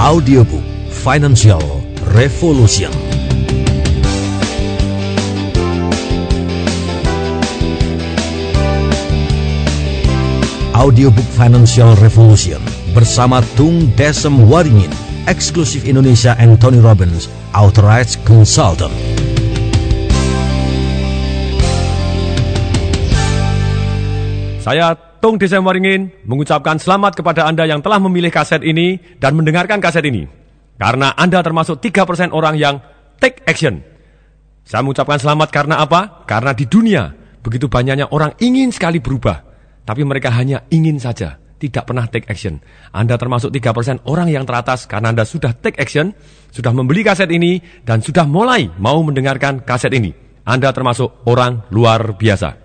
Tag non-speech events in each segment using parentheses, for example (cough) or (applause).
Audiobook Financial Revolution. Audiobook Financial Revolution bersama Tung Desem Waringin, eksklusif Indonesia and Tony Robbins, Authorized Consultant. Saya Tung Desem Waringin mengucapkan selamat kepada Anda yang telah memilih kaset ini dan mendengarkan kaset ini. Karena Anda termasuk 3% orang yang take action. Saya mengucapkan selamat karena apa? Karena di dunia begitu banyaknya orang ingin sekali berubah. Tapi mereka hanya ingin saja, tidak pernah take action. Anda termasuk 3% orang yang teratas karena Anda sudah take action, sudah membeli kaset ini, dan sudah mulai mau mendengarkan kaset ini. Anda termasuk orang luar biasa.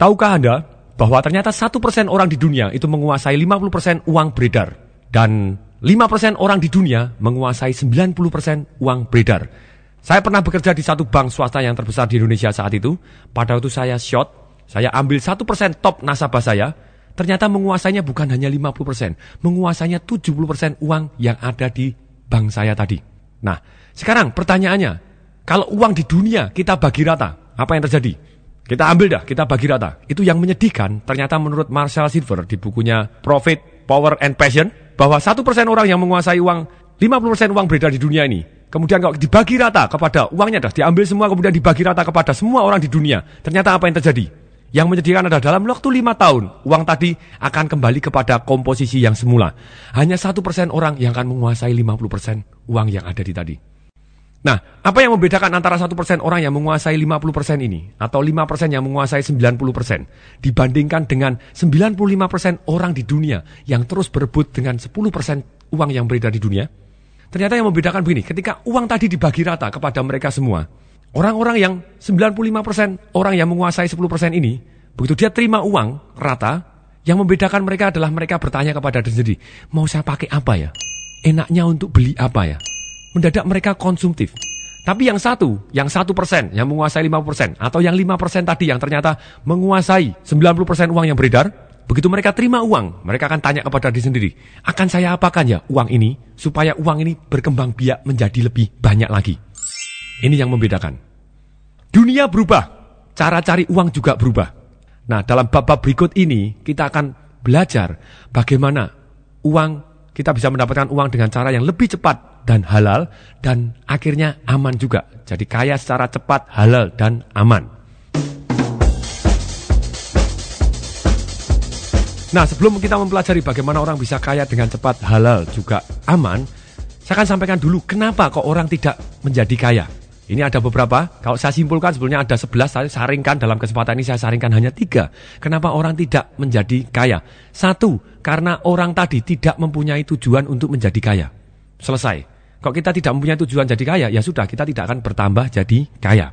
Tahukah Anda bahwa ternyata satu persen orang di dunia itu menguasai 50% uang beredar dan 5% orang di dunia menguasai 90% uang beredar. Saya pernah bekerja di satu bank swasta yang terbesar di Indonesia saat itu. Pada waktu saya short, saya ambil satu persen top nasabah saya, ternyata menguasainya bukan hanya 50%, menguasainya 70% uang yang ada di bank saya tadi. Nah, sekarang pertanyaannya, kalau uang di dunia kita bagi rata, apa yang terjadi? Kita ambil dah, kita bagi rata. Itu yang menyedihkan, ternyata menurut Marshall Silver di bukunya Profit, Power, and Passion, bahwa satu persen orang yang menguasai uang, 50% uang beredar di dunia ini, kemudian kalau dibagi rata kepada uangnya dah, diambil semua kemudian dibagi rata kepada semua orang di dunia, ternyata apa yang terjadi? Yang menyedihkan adalah dalam waktu lima tahun, uang tadi akan kembali kepada komposisi yang semula. Hanya satu persen orang yang akan menguasai 50% uang yang ada di tadi. Nah, apa yang membedakan antara satu persen orang yang menguasai 50% ini atau 5% yang menguasai 90% dibandingkan dengan 95% orang di dunia yang terus berebut dengan 10% uang yang beredar di dunia? Ternyata yang membedakan begini, ketika uang tadi dibagi rata kepada mereka semua, orang-orang yang 95% orang yang menguasai 10% ini, begitu dia terima uang rata, yang membedakan mereka adalah mereka bertanya kepada diri sendiri, mau saya pakai apa ya? Enaknya untuk beli apa ya? Mendadak mereka konsumtif. Tapi yang satu, yang satu persen, yang menguasai lima persen, atau yang lima persen tadi yang ternyata menguasai 90 persen uang yang beredar, begitu mereka terima uang, mereka akan tanya kepada diri sendiri, akan saya apakan ya uang ini, supaya uang ini berkembang biak menjadi lebih banyak lagi. Ini yang membedakan. Dunia berubah, cara cari uang juga berubah. Nah, dalam bab-bab berikut ini, kita akan belajar bagaimana uang, kita bisa mendapatkan uang dengan cara yang lebih cepat dan halal dan akhirnya aman juga. Jadi kaya secara cepat, halal dan aman. Nah, sebelum kita mempelajari bagaimana orang bisa kaya dengan cepat, halal juga aman, saya akan sampaikan dulu kenapa kok orang tidak menjadi kaya. Ini ada beberapa, kalau saya simpulkan sebelumnya ada 11, saya saringkan dalam kesempatan ini saya saringkan hanya tiga. Kenapa orang tidak menjadi kaya? Satu, karena orang tadi tidak mempunyai tujuan untuk menjadi kaya. Selesai. Kalau kita tidak mempunyai tujuan jadi kaya, ya sudah kita tidak akan bertambah jadi kaya.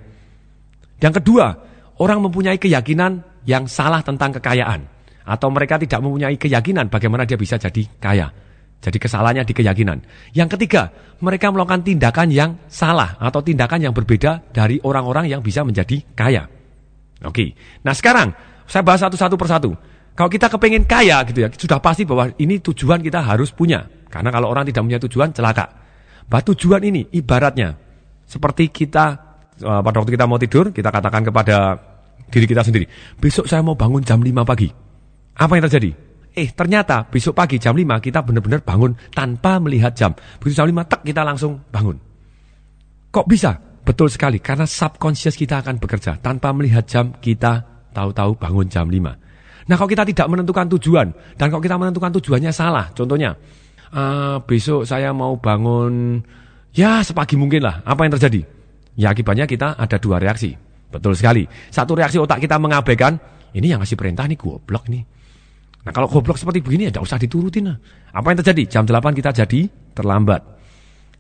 Yang kedua, orang mempunyai keyakinan yang salah tentang kekayaan. Atau mereka tidak mempunyai keyakinan bagaimana dia bisa jadi kaya. Jadi kesalahannya di keyakinan. Yang ketiga, mereka melakukan tindakan yang salah atau tindakan yang berbeda dari orang-orang yang bisa menjadi kaya. Oke, nah sekarang saya bahas satu-satu persatu. Kalau kita kepengen kaya gitu ya, sudah pasti bahwa ini tujuan kita harus punya. Karena kalau orang tidak punya tujuan, celaka. Bahwa tujuan ini ibaratnya seperti kita uh, pada waktu kita mau tidur, kita katakan kepada diri kita sendiri, besok saya mau bangun jam 5 pagi. Apa yang terjadi? Eh ternyata besok pagi jam 5 kita benar-benar bangun tanpa melihat jam. Begitu jam 5 tek kita langsung bangun. Kok bisa? Betul sekali, karena subconscious kita akan bekerja. Tanpa melihat jam, kita tahu-tahu bangun jam 5. Nah kalau kita tidak menentukan tujuan, dan kalau kita menentukan tujuannya salah, contohnya, uh, besok saya mau bangun ya sepagi mungkin lah. Apa yang terjadi? Ya akibatnya kita ada dua reaksi. Betul sekali. Satu reaksi otak kita mengabaikan, ini yang ngasih perintah nih goblok nih. Nah kalau goblok seperti begini ya tidak usah diturutin lah. Apa yang terjadi? Jam 8 kita jadi terlambat.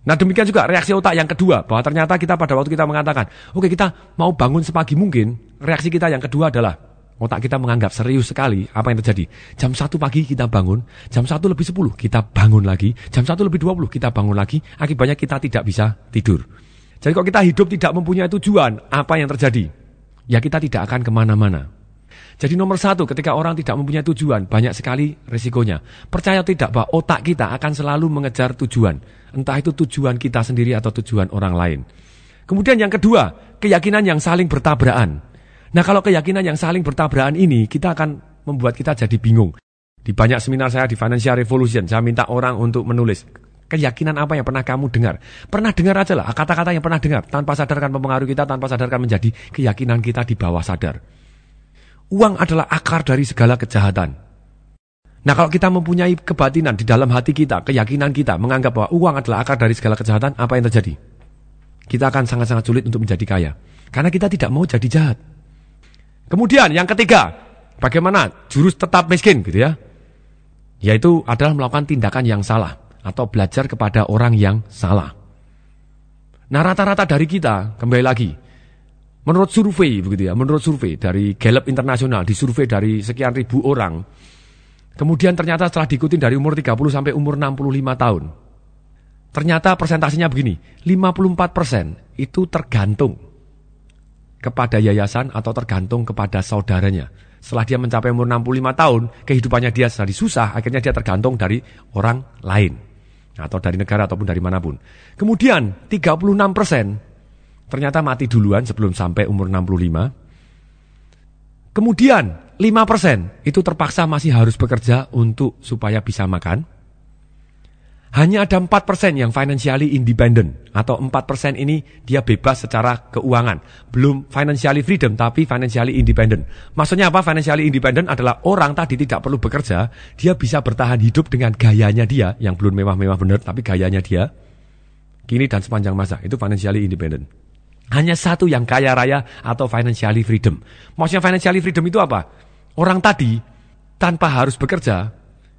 Nah demikian juga reaksi otak yang kedua, bahwa ternyata kita pada waktu kita mengatakan, oke okay, kita mau bangun sepagi mungkin, reaksi kita yang kedua adalah, Otak kita menganggap serius sekali apa yang terjadi. Jam 1 pagi kita bangun, jam 1 lebih 10 kita bangun lagi, jam 1 lebih 20 kita bangun lagi, akibatnya kita tidak bisa tidur. Jadi kalau kita hidup tidak mempunyai tujuan, apa yang terjadi? Ya kita tidak akan ke mana-mana. Jadi nomor satu, ketika orang tidak mempunyai tujuan, banyak sekali resikonya. Percaya tidak bahwa otak kita akan selalu mengejar tujuan. Entah itu tujuan kita sendiri atau tujuan orang lain. Kemudian yang kedua, keyakinan yang saling bertabrakan. Nah kalau keyakinan yang saling bertabrakan ini, kita akan membuat kita jadi bingung. Di banyak seminar saya di Financial Revolution, saya minta orang untuk menulis keyakinan apa yang pernah kamu dengar. Pernah dengar aja lah, kata-kata yang pernah dengar. Tanpa sadarkan mempengaruhi kita, tanpa sadarkan menjadi keyakinan kita di bawah sadar. Uang adalah akar dari segala kejahatan. Nah kalau kita mempunyai kebatinan di dalam hati kita, keyakinan kita, menganggap bahwa uang adalah akar dari segala kejahatan, apa yang terjadi? Kita akan sangat-sangat sulit untuk menjadi kaya. Karena kita tidak mau jadi jahat. Kemudian yang ketiga, bagaimana jurus tetap miskin gitu ya. Yaitu adalah melakukan tindakan yang salah atau belajar kepada orang yang salah. Nah rata-rata dari kita, kembali lagi, Menurut survei begitu ya, menurut survei dari Gallup Internasional, disurvei dari sekian ribu orang. Kemudian ternyata setelah diikuti dari umur 30 sampai umur 65 tahun. Ternyata presentasinya begini, 54% itu tergantung kepada yayasan atau tergantung kepada saudaranya. Setelah dia mencapai umur 65 tahun, kehidupannya dia sedang susah, akhirnya dia tergantung dari orang lain. Atau dari negara ataupun dari mana pun. Kemudian 36 persen ternyata mati duluan sebelum sampai umur 65. Kemudian 5% itu terpaksa masih harus bekerja untuk supaya bisa makan. Hanya ada 4% yang financially independent atau 4% ini dia bebas secara keuangan. Belum financially freedom tapi financially independent. Maksudnya apa financially independent adalah orang tadi tidak perlu bekerja, dia bisa bertahan hidup dengan gayanya dia yang belum mewah-mewah benar tapi gayanya dia. Kini dan sepanjang masa itu financially independent. Hanya satu yang kaya raya atau financially freedom. Maksudnya financially freedom itu apa? Orang tadi tanpa harus bekerja,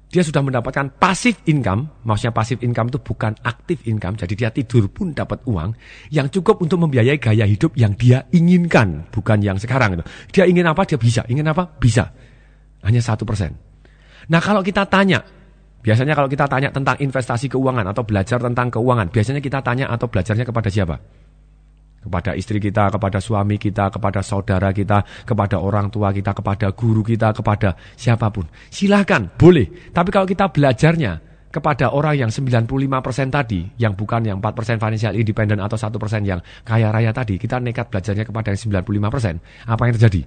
dia sudah mendapatkan passive income. Maksudnya passive income itu bukan active income. Jadi dia tidur pun dapat uang yang cukup untuk membiayai gaya hidup yang dia inginkan. Bukan yang sekarang. Itu. Dia ingin apa, dia bisa. Ingin apa, bisa. Hanya satu persen. Nah kalau kita tanya, biasanya kalau kita tanya tentang investasi keuangan atau belajar tentang keuangan, biasanya kita tanya atau belajarnya kepada siapa? Kepada istri kita, kepada suami kita, kepada saudara kita, kepada orang tua kita, kepada guru kita, kepada siapa pun. Silahkan, boleh. Tapi kalau kita belajarnya kepada orang yang 95% tadi, yang bukan yang 4% financial independent atau 1% yang kaya raya tadi, kita nekat belajarnya kepada yang 95%, apa yang terjadi?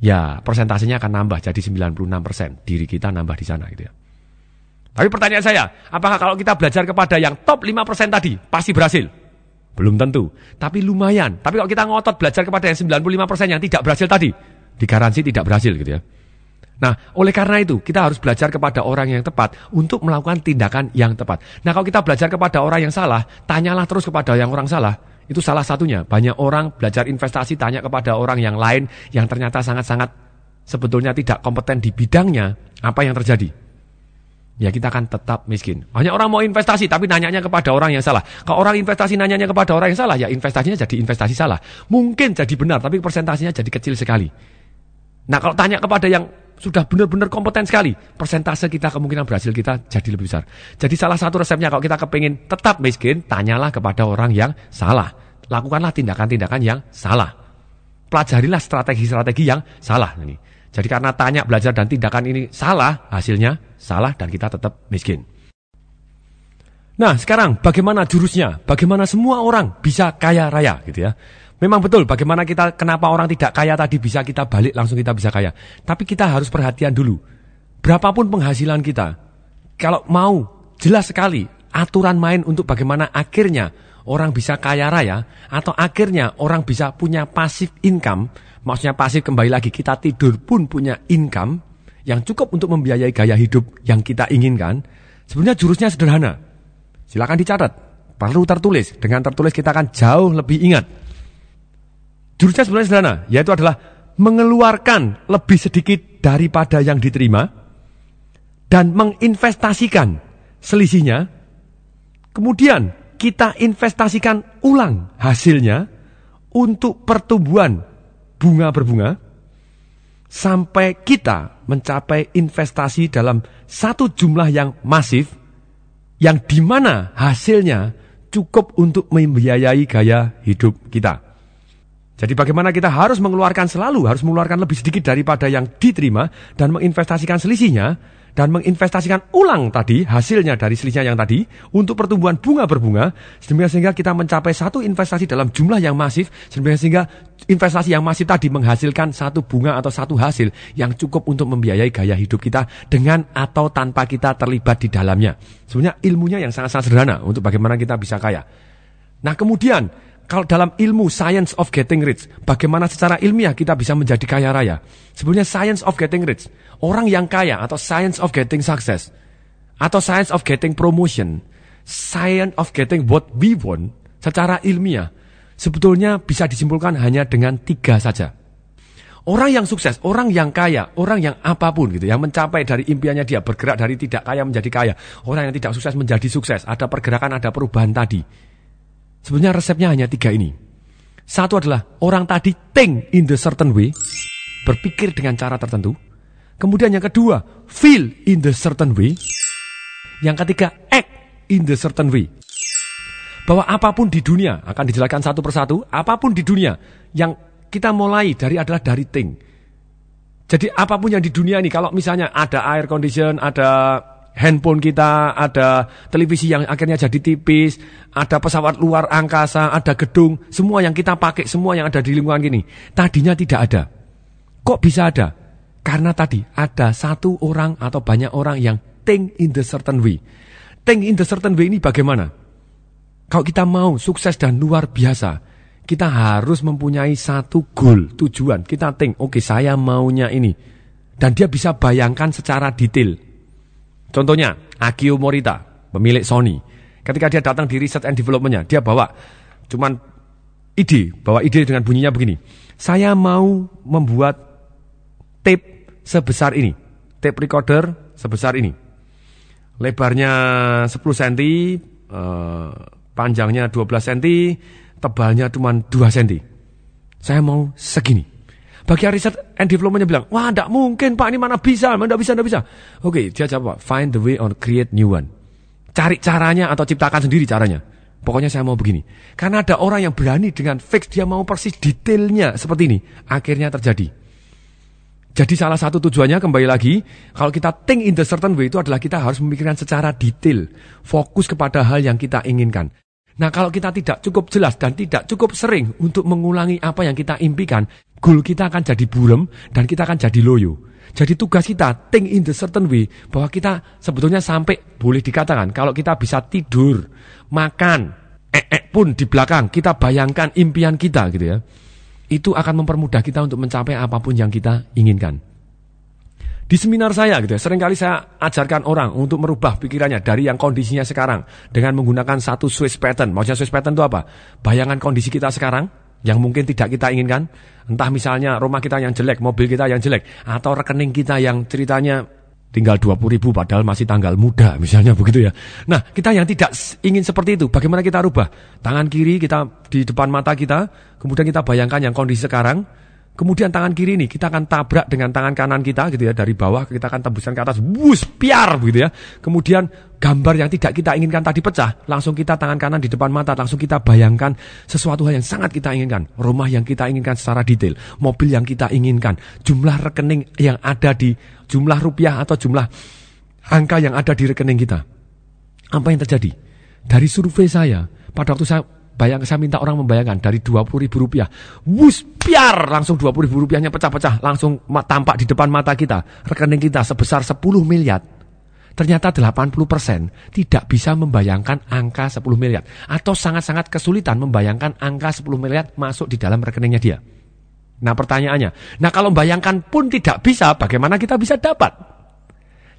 Ya, persentasenya akan nambah jadi 96%. Diri kita nambah di sana gitu ya. Tapi pertanyaan saya, apakah kalau kita belajar kepada yang top 5% tadi, pasti berhasil? Belum tentu. Tapi lumayan. Tapi kalau kita ngotot belajar kepada yang 95% yang tidak berhasil tadi, digaransi tidak berhasil gitu ya. Nah, oleh karena itu kita harus belajar kepada orang yang tepat untuk melakukan tindakan yang tepat. Nah, kalau kita belajar kepada orang yang salah, tanyalah terus kepada yang orang salah. Itu salah satunya. Banyak orang belajar investasi tanya kepada orang yang lain yang ternyata sangat-sangat sebetulnya tidak kompeten di bidangnya. Apa yang terjadi? Ya kita akan tetap miskin. Hanya orang mau investasi tapi nanyanya kepada orang yang salah. Kalau orang investasi nanyanya kepada orang yang salah, ya investasinya jadi investasi salah. Mungkin jadi benar tapi persentasinya jadi kecil sekali. Nah kalau tanya kepada yang sudah benar-benar kompeten sekali, persentase kita kemungkinan berhasil kita jadi lebih besar. Jadi salah satu resepnya kalau kita kepingin tetap miskin, tanyalah kepada orang yang salah. Lakukanlah tindakan-tindakan yang salah. Pelajarilah strategi-strategi yang salah. Jadi karena tanya, belajar, dan tindakan ini salah, hasilnya salah dan kita tetap miskin. Nah sekarang bagaimana jurusnya? Bagaimana semua orang bisa kaya raya gitu ya? Memang betul bagaimana kita, kenapa orang tidak kaya tadi bisa kita balik langsung kita bisa kaya. Tapi kita harus perhatian dulu. Berapapun penghasilan kita, kalau mau jelas sekali aturan main untuk bagaimana akhirnya orang bisa kaya raya atau akhirnya orang bisa punya passive income Maksudnya pasif kembali lagi kita tidur pun punya income yang cukup untuk membiayai gaya hidup yang kita inginkan. Sebenarnya jurusnya sederhana. Silakan dicatat. Perlu tertulis. Dengan tertulis kita akan jauh lebih ingat. Jurusnya sebenarnya sederhana, yaitu adalah mengeluarkan lebih sedikit daripada yang diterima dan menginvestasikan selisihnya. Kemudian kita investasikan ulang hasilnya untuk pertumbuhan bunga berbunga sampai kita mencapai investasi dalam satu jumlah yang masif yang di mana hasilnya cukup untuk membiayai gaya hidup kita. Jadi bagaimana kita harus mengeluarkan selalu, harus mengeluarkan lebih sedikit daripada yang diterima dan menginvestasikan selisihnya dan menginvestasikan ulang tadi hasilnya dari selisihnya yang tadi untuk pertumbuhan bunga berbunga sehingga kita mencapai satu investasi dalam jumlah yang masif sehingga investasi yang masif tadi menghasilkan satu bunga atau satu hasil yang cukup untuk membiayai gaya hidup kita dengan atau tanpa kita terlibat di dalamnya. Sebenarnya ilmunya yang sangat-sangat sederhana untuk bagaimana kita bisa kaya. Nah kemudian kalau dalam ilmu science of getting rich, bagaimana secara ilmiah kita bisa menjadi kaya raya? Sebenarnya science of getting rich, orang yang kaya atau science of getting success, atau science of getting promotion, science of getting what we want, secara ilmiah, sebetulnya bisa disimpulkan hanya dengan tiga saja. Orang yang sukses, orang yang kaya, orang yang apa pun gitu, yang mencapai dari impiannya dia bergerak dari tidak kaya menjadi kaya, orang yang tidak sukses menjadi sukses, ada pergerakan, ada perubahan tadi. Sebenarnya resepnya hanya tiga ini. Satu adalah orang tadi think in the certain way, berpikir dengan cara tertentu. Kemudian yang kedua, feel in the certain way. Yang ketiga, act in the certain way. Bahwa apa pun di dunia, akan dijelaskan satu persatu, apa pun di dunia yang kita mulai dari adalah dari think. Jadi apa pun yang di dunia ini, kalau misalnya ada air condition, ada handphone kita, ada televisi yang akhirnya jadi tipis, ada pesawat luar angkasa, ada gedung, semua yang kita pakai, semua yang ada di lingkungan ini, tadinya tidak ada. Kok bisa ada? Karena tadi ada satu orang atau banyak orang yang think in the certain way. Think in the certain way ini bagaimana? Kalau kita mau sukses dan luar biasa, kita harus mempunyai satu goal, tujuan. Kita think, oke okay, saya maunya ini. Dan dia bisa bayangkan secara detail Contohnya, Akio Morita, pemilik Sony. Ketika dia datang di research and developmentnya, dia bawa cuman ide, bawa ide dengan bunyinya begini. Saya mau membuat tape sebesar ini, tape recorder sebesar ini. Lebarnya 10 cm, eh, panjangnya 12 cm, tebalnya cuma 2 cm. Saya mau segini. Bagian riset and developmentnya bilang, wah tidak mungkin Pak, ini mana bisa, mana bisa, tidak bisa. Oke, dia jawab, find the way or create new one. Cari caranya atau ciptakan sendiri caranya. Pokoknya saya mau begini. Karena ada orang yang berani dengan fix, dia mau persis detailnya seperti ini. Akhirnya terjadi. Jadi salah satu tujuannya kembali lagi, kalau kita think in the certain way itu adalah kita harus memikirkan secara detail. Fokus kepada hal yang kita inginkan. Nah kalau kita tidak cukup jelas dan tidak cukup sering untuk mengulangi apa yang kita impikan, goal kita akan jadi buram dan kita akan jadi loyo. Jadi tugas kita think in the certain way bahwa kita sebetulnya sampai boleh dikatakan kalau kita bisa tidur, makan, eh, -e pun di belakang kita bayangkan impian kita gitu ya. Itu akan mempermudah kita untuk mencapai apa pun yang kita inginkan. Di seminar saya gitu ya, sering kali saya ajarkan orang untuk merubah pikirannya dari yang kondisinya sekarang dengan menggunakan satu Swiss pattern. Maksudnya Swiss pattern itu apa? Bayangan kondisi kita sekarang yang mungkin tidak kita inginkan. Entah misalnya rumah kita yang jelek, mobil kita yang jelek, atau rekening kita yang ceritanya tinggal 20 ribu padahal masih tanggal muda misalnya (laughs) begitu ya. Nah kita yang tidak ingin seperti itu bagaimana kita rubah tangan kiri kita di depan mata kita kemudian kita bayangkan yang kondisi sekarang Kemudian tangan kiri ini kita akan tabrak dengan tangan kanan kita gitu ya dari bawah kita akan tembuskan ke atas, bus piar begitu ya. Kemudian gambar yang tidak kita inginkan tadi pecah, langsung kita tangan kanan di depan mata, langsung kita bayangkan sesuatu hal yang sangat kita inginkan, rumah yang kita inginkan secara detail, mobil yang kita inginkan, jumlah rekening yang ada di jumlah rupiah atau jumlah angka yang ada di rekening kita. Apa yang terjadi? Dari survei saya, pada waktu saya Bayang saya minta orang membayangkan dari 20 ribu rupiah. Wus, piar! Langsung 20 ribu rupiahnya pecah-pecah. Langsung tampak di depan mata kita. Rekening kita sebesar 10 miliar. Ternyata 80% tidak bisa membayangkan angka 10 miliar. Atau sangat-sangat kesulitan membayangkan angka 10 miliar masuk di dalam rekeningnya dia. Nah pertanyaannya, nah kalau membayangkan pun tidak bisa, bagaimana kita bisa dapat?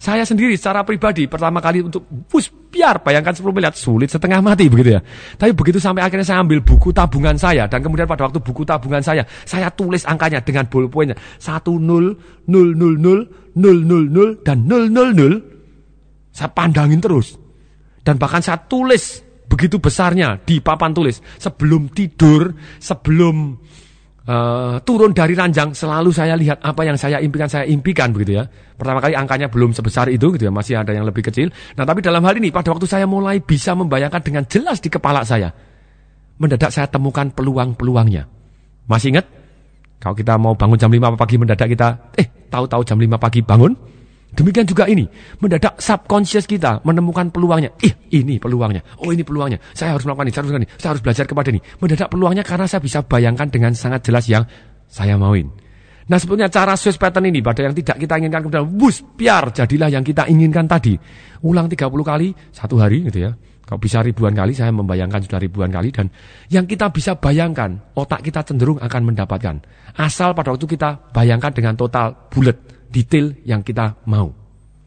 Saya sendiri secara pribadi pertama kali untuk bus biar bayangkan 10 miliar sulit setengah mati begitu ya. Tapi begitu sampai akhirnya saya ambil buku tabungan saya dan kemudian pada waktu buku tabungan saya saya tulis angkanya dengan ballpointnya 10 0 0 0 0 0 0 dan 0 0 0 saya pandangin terus. Dan bahkan saya tulis begitu besarnya di papan tulis. Sebelum tidur sebelum uh, turun dari ranjang selalu saya lihat apa yang saya impikan saya impikan begitu ya. Pertama kali angkanya belum sebesar itu gitu ya, masih ada yang lebih kecil. Nah, tapi dalam hal ini pada waktu saya mulai bisa membayangkan dengan jelas di kepala saya, mendadak saya temukan peluang-peluangnya. Masih ingat? Kalau kita mau bangun jam 5 pagi mendadak kita, eh tahu-tahu jam 5 pagi bangun. Demikian juga ini, mendadak subconscious kita menemukan peluangnya. Ih, ini peluangnya. Oh, ini peluangnya. Saya harus melakukan ini, saya harus melakukan ini. Saya harus belajar kepada ini. Mendadak peluangnya karena saya bisa bayangkan dengan sangat jelas yang saya mauin. Nah sebetulnya cara swiss pattern ini pada yang tidak kita inginkan kemudian bus biar jadilah yang kita inginkan tadi. Ulang 30 kali satu hari gitu ya. Kalau bisa ribuan kali saya membayangkan sudah ribuan kali dan yang kita bisa bayangkan otak kita cenderung akan mendapatkan. Asal pada waktu kita bayangkan dengan total bulat detail yang kita mau.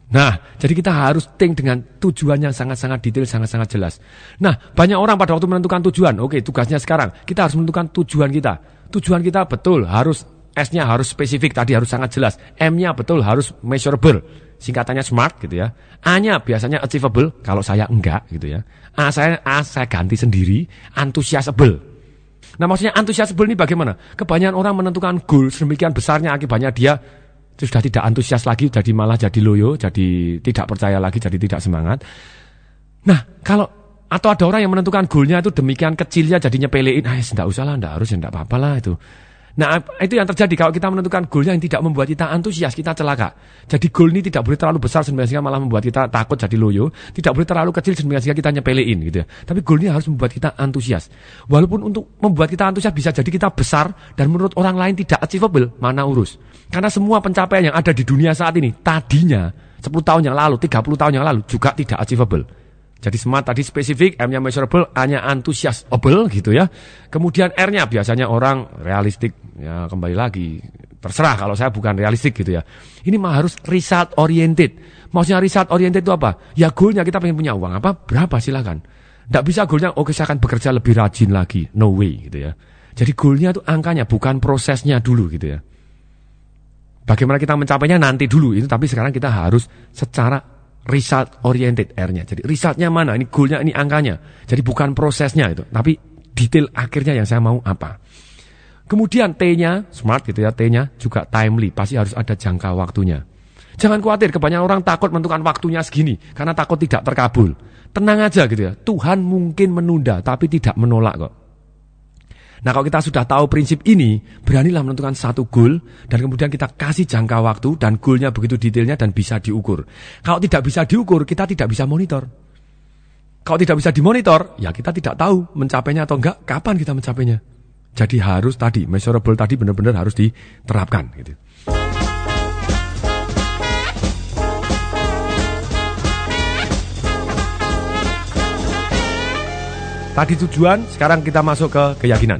Nah, jadi kita harus think dengan tujuan yang sangat-sangat detail, sangat-sangat jelas. Nah, banyak orang pada waktu menentukan tujuan, oke tugasnya sekarang, kita harus menentukan tujuan kita. Tujuan kita betul harus S-nya harus spesifik tadi harus sangat jelas. M-nya betul harus measurable. Singkatannya smart gitu ya. A-nya biasanya achievable kalau saya enggak gitu ya. A saya A saya ganti sendiri antusiasable. Nah maksudnya antusiasable ini bagaimana? Kebanyakan orang menentukan goal sedemikian besarnya akibatnya dia sudah tidak antusias lagi, jadi malah jadi loyo, jadi tidak percaya lagi, jadi tidak semangat. Nah kalau atau ada orang yang menentukan goalnya itu demikian kecilnya jadi nyepelein, ah tidak usah lah, tidak harus, tidak apa-apa lah itu. Nah, itu yang terjadi kalau kita menentukan goalnya yang tidak membuat kita antusias, kita celaka. Jadi goal ini tidak boleh terlalu besar sehingga malah membuat kita takut jadi loyo, tidak boleh terlalu kecil sehingga kita nyepelein gitu ya. Tapi goal ini harus membuat kita antusias. Walaupun untuk membuat kita antusias bisa jadi kita besar dan menurut orang lain tidak achievable, mana urus. Karena semua pencapaian yang ada di dunia saat ini tadinya 10 tahun yang lalu, 30 tahun yang lalu juga tidak achievable. Jadi smart tadi spesifik, M-nya measurable, A-nya enthusiasable gitu ya. Kemudian R-nya biasanya orang realistik. Ya kembali lagi, terserah kalau saya bukan realistik gitu ya. Ini mah harus result oriented. Maksudnya result oriented itu apa? Ya goalnya kita pengen punya uang apa? Berapa silakan. Tidak bisa goalnya, oke saya akan bekerja lebih rajin lagi. No way gitu ya. Jadi goalnya itu angkanya, bukan prosesnya dulu gitu ya. Bagaimana kita mencapainya nanti dulu itu, tapi sekarang kita harus secara result oriented R-nya. Jadi resultnya mana? Ini goalnya, ini angkanya. Jadi bukan prosesnya itu, tapi detail akhirnya yang saya mau apa. Kemudian T-nya, smart gitu ya, T-nya juga timely, pasti harus ada jangka waktunya. Jangan khawatir, kebanyakan orang takut menentukan waktunya segini, karena takut tidak terkabul. Tenang aja gitu ya, Tuhan mungkin menunda, tapi tidak menolak kok. Nah kalau kita sudah tahu prinsip ini, beranilah menentukan satu goal dan kemudian kita kasih jangka waktu dan goalnya begitu detailnya dan bisa diukur. Kalau tidak bisa diukur, kita tidak bisa monitor. Kalau tidak bisa dimonitor, ya kita tidak tahu mencapainya atau enggak, kapan kita mencapainya. Jadi harus tadi, measurable tadi benar-benar harus diterapkan. Gitu. Tadi tujuan, sekarang kita masuk ke keyakinan.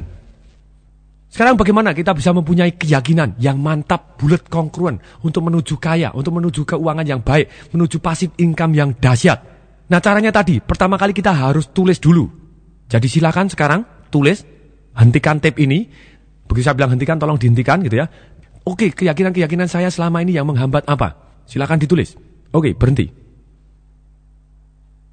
Sekarang bagaimana kita bisa mempunyai keyakinan yang mantap, bulat, kongruen untuk menuju kaya, untuk menuju keuangan yang baik, menuju pasif income yang dahsyat. Nah caranya tadi, pertama kali kita harus tulis dulu. Jadi silakan sekarang tulis, hentikan tape ini. Begitu saya bilang hentikan, tolong dihentikan gitu ya. Oke, keyakinan-keyakinan saya selama ini yang menghambat apa? Silakan ditulis. Oke, berhenti.